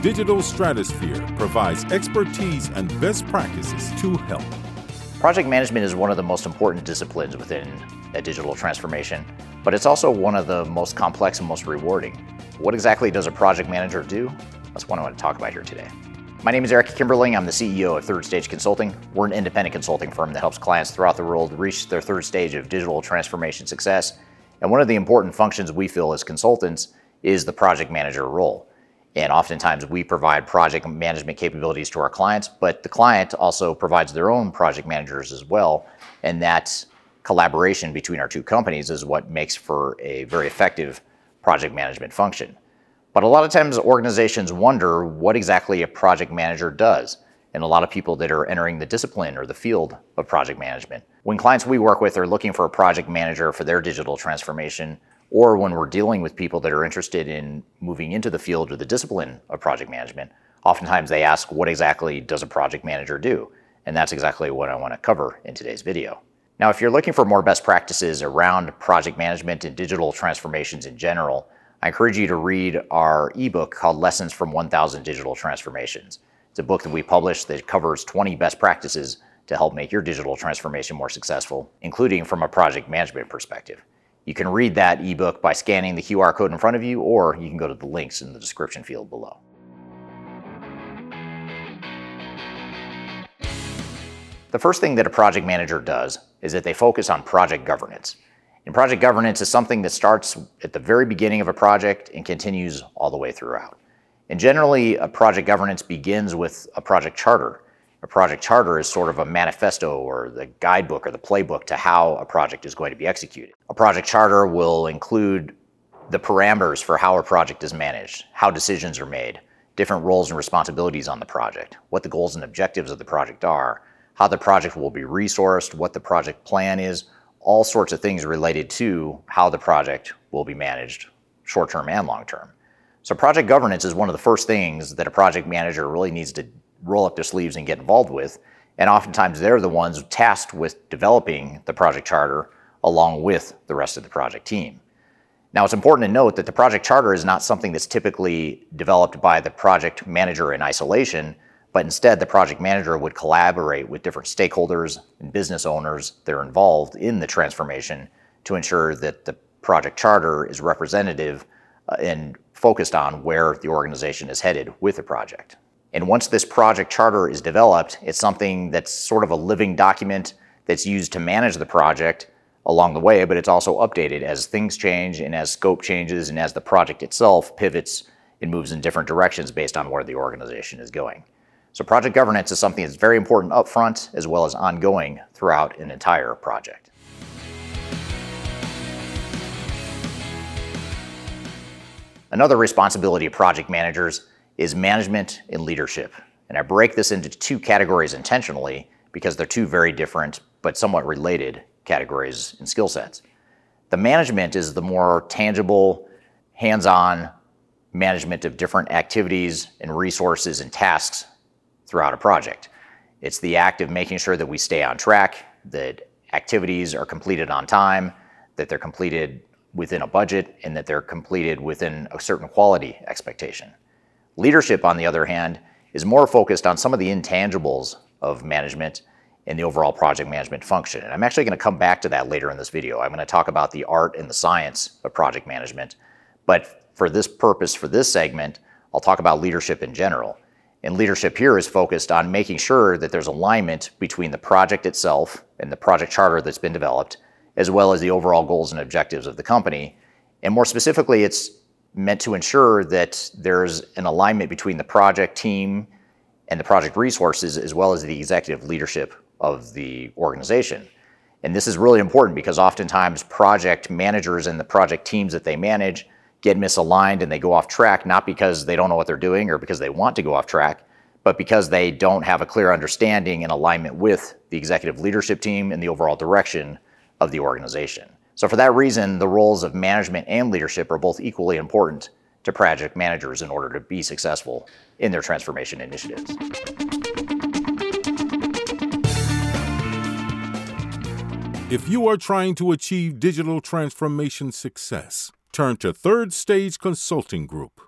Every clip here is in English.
Digital Stratosphere provides expertise and best practices to help. Project management is one of the most important disciplines within a digital transformation, but it's also one of the most complex and most rewarding. What exactly does a project manager do? That's what I want to talk about here today. My name is Eric Kimberling. I'm the CEO of Third Stage Consulting. We're an independent consulting firm that helps clients throughout the world reach their third stage of digital transformation success. And one of the important functions we feel as consultants is the project manager role. And oftentimes we provide project management capabilities to our clients, but the client also provides their own project managers as well. And that collaboration between our two companies is what makes for a very effective project management function. But a lot of times organizations wonder what exactly a project manager does. And a lot of people that are entering the discipline or the field of project management. When clients we work with are looking for a project manager for their digital transformation, or when we're dealing with people that are interested in moving into the field or the discipline of project management, oftentimes they ask, what exactly does a project manager do? And that's exactly what I want to cover in today's video. Now, if you're looking for more best practices around project management and digital transformations in general, I encourage you to read our ebook called Lessons from 1000 Digital Transformations. It's a book that we published that covers 20 best practices to help make your digital transformation more successful, including from a project management perspective. You can read that ebook by scanning the QR code in front of you, or you can go to the links in the description field below. The first thing that a project manager does is that they focus on project governance. And project governance is something that starts at the very beginning of a project and continues all the way throughout. And generally, a project governance begins with a project charter. A project charter is sort of a manifesto or the guidebook or the playbook to how a project is going to be executed. A project charter will include the parameters for how a project is managed, how decisions are made, different roles and responsibilities on the project, what the goals and objectives of the project are, how the project will be resourced, what the project plan is, all sorts of things related to how the project will be managed short term and long term. So, project governance is one of the first things that a project manager really needs to roll up their sleeves and get involved with. And oftentimes they're the ones tasked with developing the project charter along with the rest of the project team. Now, it's important to note that the project charter is not something that's typically developed by the project manager in isolation, but instead the project manager would collaborate with different stakeholders and business owners that are involved in the transformation to ensure that the project charter is representative uh, and focused on where the organization is headed with the project. And once this project charter is developed, it's something that's sort of a living document that's used to manage the project along the way, but it's also updated as things change and as scope changes and as the project itself pivots and moves in different directions based on where the organization is going. So project governance is something that's very important upfront as well as ongoing throughout an entire project. Another responsibility of project managers is management and leadership. And I break this into two categories intentionally because they're two very different but somewhat related categories and skill sets. The management is the more tangible, hands on management of different activities and resources and tasks throughout a project. It's the act of making sure that we stay on track, that activities are completed on time, that they're completed within a budget, and that they're completed within a certain quality expectation. Leadership, on the other hand, is more focused on some of the intangibles of management and the overall project management function. And I'm actually going to come back to that later in this video. I'm going to talk about the art and the science of project management. But for this purpose, for this segment, I'll talk about leadership in general. And leadership here is focused on making sure that there's alignment between the project itself and the project charter that's been developed, as well as the overall goals and objectives of the company. And more specifically, it's meant to ensure that there's an alignment between the project team and the project resources, as well as the executive leadership of the organization. And this is really important because oftentimes project managers and the project teams that they manage get misaligned and they go off track, not because they don't know what they're doing or because they want to go off track, but because they don't have a clear understanding and alignment with the executive leadership team and the overall direction of the organization. So, for that reason, the roles of management and leadership are both equally important to project managers in order to be successful in their transformation initiatives. If you are trying to achieve digital transformation success, turn to Third Stage Consulting Group.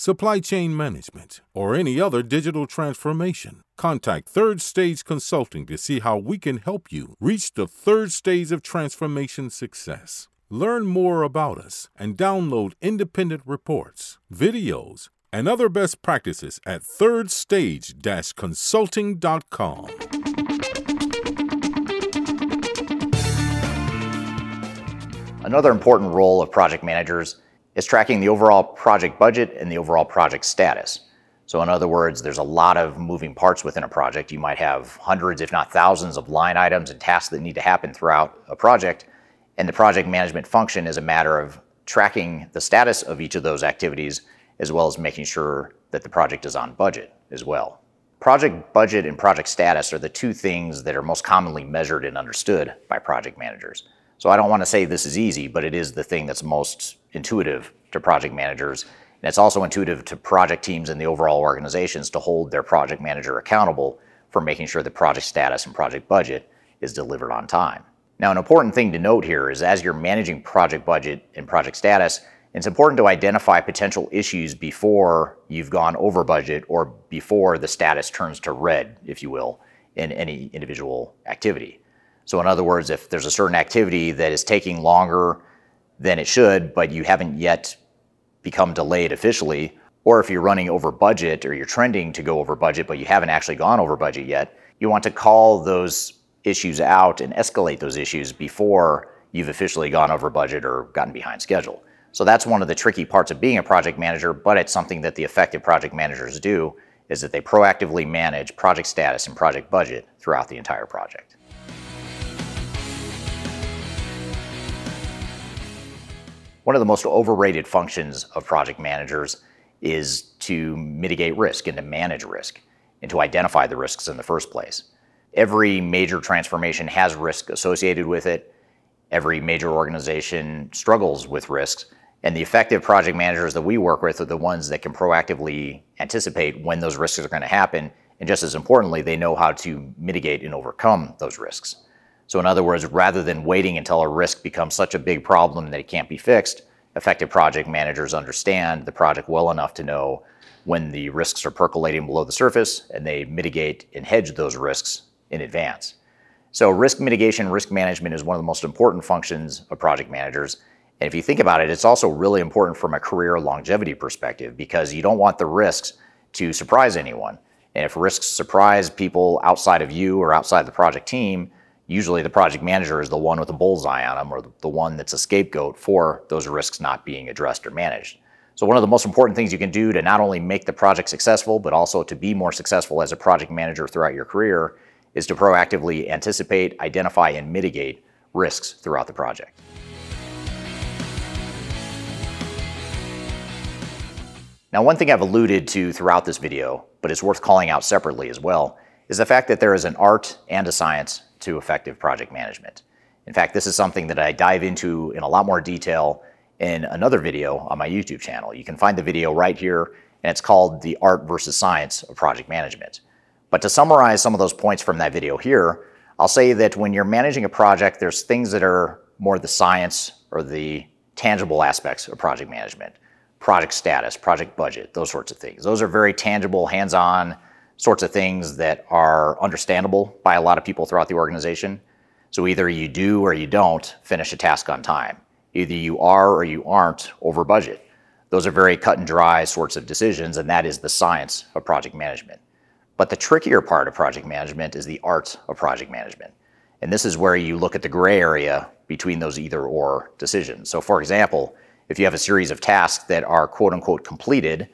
supply chain management, or any other digital transformation, contact Third Stage Consulting to see how we can help you reach the third stage of transformation success. Learn more about us and download independent reports, videos, and other best practices at thirdstage consulting.com. Another important role of project managers is tracking the overall project budget and the overall project status. So, in other words, there's a lot of moving parts within a project. You might have hundreds, if not thousands, of line items and tasks that need to happen throughout a project. And the project management function is a matter of tracking the status of each of those activities, as well as making sure that the project is on budget as well. Project budget and project status are the two things that are most commonly measured and understood by project managers. So I don't want to say this is easy, but it is the thing that's most intuitive to project managers. And it's also intuitive to project teams and the overall organizations to hold their project manager accountable for making sure the project status and project budget is delivered on time. Now, an important thing to note here is as you're managing project budget and project status, it's important to identify potential issues before you've gone over budget or before the status turns to red, if you will, in any individual activity. So, in other words, if there's a certain activity that is taking longer than it should, but you haven't yet become delayed officially, or if you're running over budget or you're trending to go over budget, but you haven't actually gone over budget yet, you want to call those issues out and escalate those issues before you've officially gone over budget or gotten behind schedule. So that's one of the tricky parts of being a project manager, but it's something that the effective project managers do is that they proactively manage project status and project budget throughout the entire project. One of the most overrated functions of project managers is to mitigate risk and to manage risk and to identify the risks in the first place. Every major transformation has risk associated with it. Every major organization struggles with risks. And the effective project managers that we work with are the ones that can proactively anticipate when those risks are going to happen. And just as importantly, they know how to mitigate and overcome those risks. So, in other words, rather than waiting until a risk becomes such a big problem that it can't be fixed, effective project managers understand the project well enough to know when the risks are percolating below the surface and they mitigate and hedge those risks in advance. So, risk mitigation, risk management is one of the most important functions of project managers. And if you think about it, it's also really important from a career longevity perspective because you don't want the risks to surprise anyone. And if risks surprise people outside of you or outside the project team, usually the project manager is the one with a bullseye on them or the one that's a scapegoat for those risks not being addressed or managed. So, one of the most important things you can do to not only make the project successful, but also to be more successful as a project manager throughout your career is to proactively anticipate, identify, and mitigate risks throughout the project. Now, one thing I've alluded to throughout this video, but it's worth calling out separately as well, is the fact that there is an art and a science to effective project management. In fact, this is something that I dive into in a lot more detail in another video on my YouTube channel. You can find the video right here, and it's called The Art versus Science of Project Management. But to summarize some of those points from that video here, I'll say that when you're managing a project, there's things that are more the science or the tangible aspects of project management. Project status, project budget, those sorts of things. Those are very tangible, hands on, sorts of things that are understandable by a lot of people throughout the organization. So either you do or you don't finish a task on time. Either you are or you aren't over budget. Those are very cut and dry sorts of decisions, and that is the science of project management. But the trickier part of project management is the art of project management. And this is where you look at the gray area between those either or decisions. So, for example, if you have a series of tasks that are quote unquote completed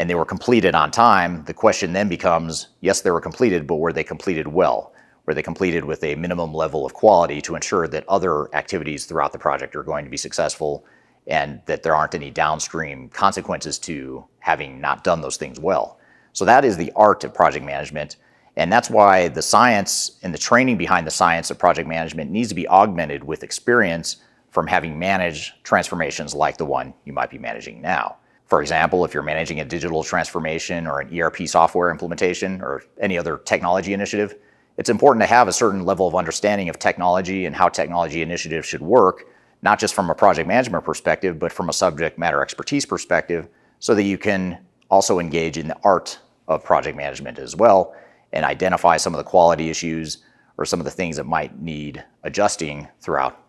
and they were completed on time, the question then becomes yes, they were completed, but were they completed well? Were they completed with a minimum level of quality to ensure that other activities throughout the project are going to be successful and that there aren't any downstream consequences to having not done those things well? So, that is the art of project management. And that's why the science and the training behind the science of project management needs to be augmented with experience from having managed transformations like the one you might be managing now. For example, if you're managing a digital transformation or an ERP software implementation or any other technology initiative, it's important to have a certain level of understanding of technology and how technology initiatives should work, not just from a project management perspective, but from a subject matter expertise perspective, so that you can also engage in the art of project management as well and identify some of the quality issues or some of the things that might need adjusting throughout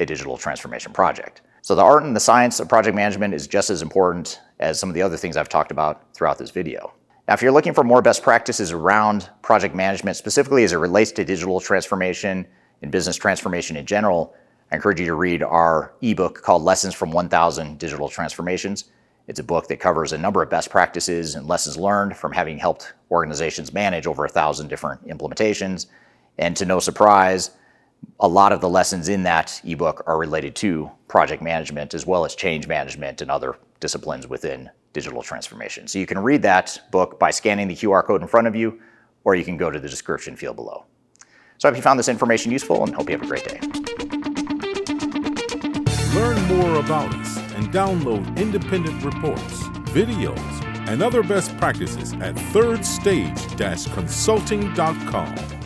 a digital transformation project. So the art and the science of project management is just as important as some of the other things I've talked about throughout this video. Now, if you're looking for more best practices around project management, specifically as it relates to digital transformation and business transformation in general, I encourage you to read our ebook called Lessons from 1000 Digital Transformations. It's a book that covers a number of best practices and lessons learned from having helped organizations manage over a thousand different implementations. And to no surprise, a lot of the lessons in that ebook are related to project management as well as change management and other disciplines within digital transformation. So you can read that book by scanning the QR code in front of you, or you can go to the description field below. So I hope you found this information useful and hope you have a great day. Learn more about us and download independent reports, videos, and other best practices at thirdstage-consulting.com.